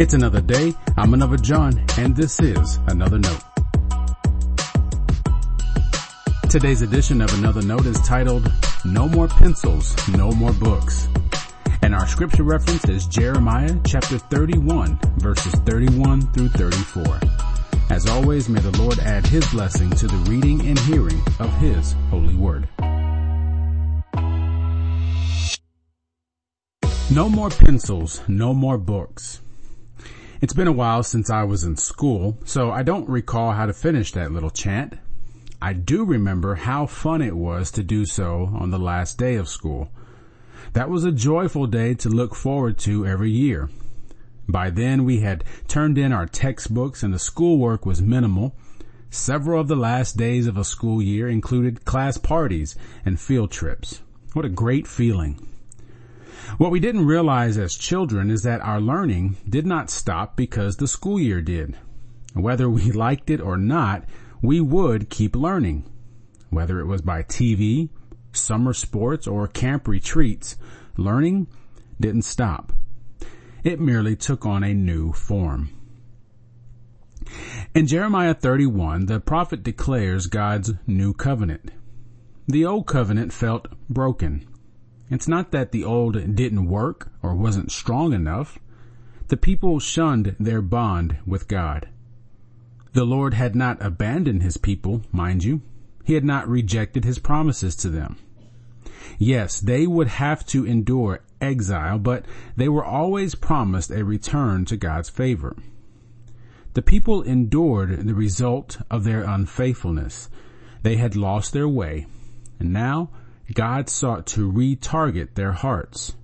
It's another day. I'm another John, and this is Another Note. Today's edition of Another Note is titled, No More Pencils, No More Books. And our scripture reference is Jeremiah chapter 31, verses 31 through 34. As always, may the Lord add his blessing to the reading and hearing of his holy word. No more pencils, no more books. It's been a while since I was in school, so I don't recall how to finish that little chant. I do remember how fun it was to do so on the last day of school. That was a joyful day to look forward to every year. By then we had turned in our textbooks and the schoolwork was minimal. Several of the last days of a school year included class parties and field trips. What a great feeling. What we didn't realize as children is that our learning did not stop because the school year did. Whether we liked it or not, we would keep learning. Whether it was by TV, summer sports, or camp retreats, learning didn't stop. It merely took on a new form. In Jeremiah 31, the prophet declares God's new covenant. The old covenant felt broken. It's not that the old didn't work or wasn't strong enough. The people shunned their bond with God. The Lord had not abandoned his people, mind you. He had not rejected his promises to them. Yes, they would have to endure exile, but they were always promised a return to God's favor. The people endured the result of their unfaithfulness. They had lost their way, and now God sought to retarget their hearts.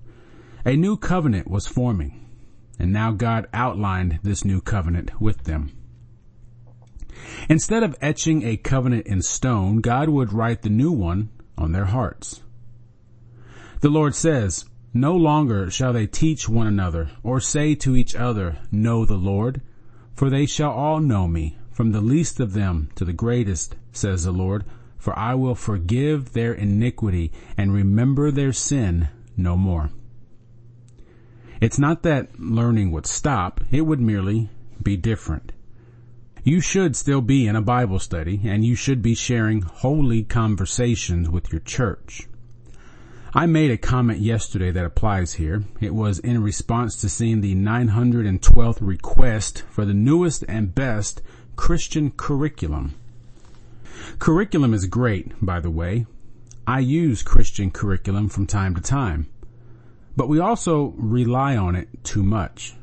A new covenant was forming, and now God outlined this new covenant with them. Instead of etching a covenant in stone, God would write the new one on their hearts. The Lord says, No longer shall they teach one another, or say to each other, Know the Lord, for they shall all know me, from the least of them to the greatest, says the Lord, for I will forgive their iniquity and remember their sin no more. It's not that learning would stop, it would merely be different. You should still be in a Bible study and you should be sharing holy conversations with your church. I made a comment yesterday that applies here. It was in response to seeing the 912th request for the newest and best Christian curriculum. Curriculum is great, by the way. I use Christian curriculum from time to time. But we also rely on it too much.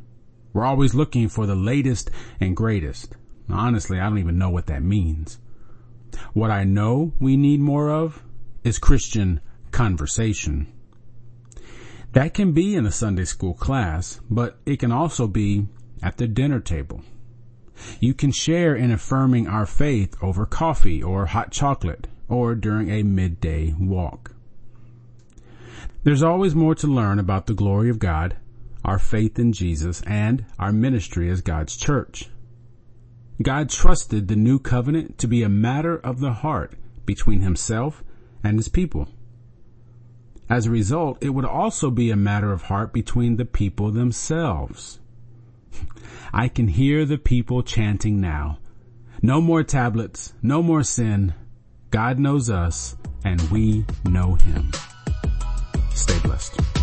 We're always looking for the latest and greatest. Honestly, I don't even know what that means. What I know we need more of is Christian conversation. That can be in a Sunday school class, but it can also be at the dinner table. You can share in affirming our faith over coffee or hot chocolate or during a midday walk. There's always more to learn about the glory of God, our faith in Jesus, and our ministry as God's church. God trusted the new covenant to be a matter of the heart between himself and his people. As a result, it would also be a matter of heart between the people themselves. I can hear the people chanting now. No more tablets, no more sin. God knows us and we know him. Stay blessed.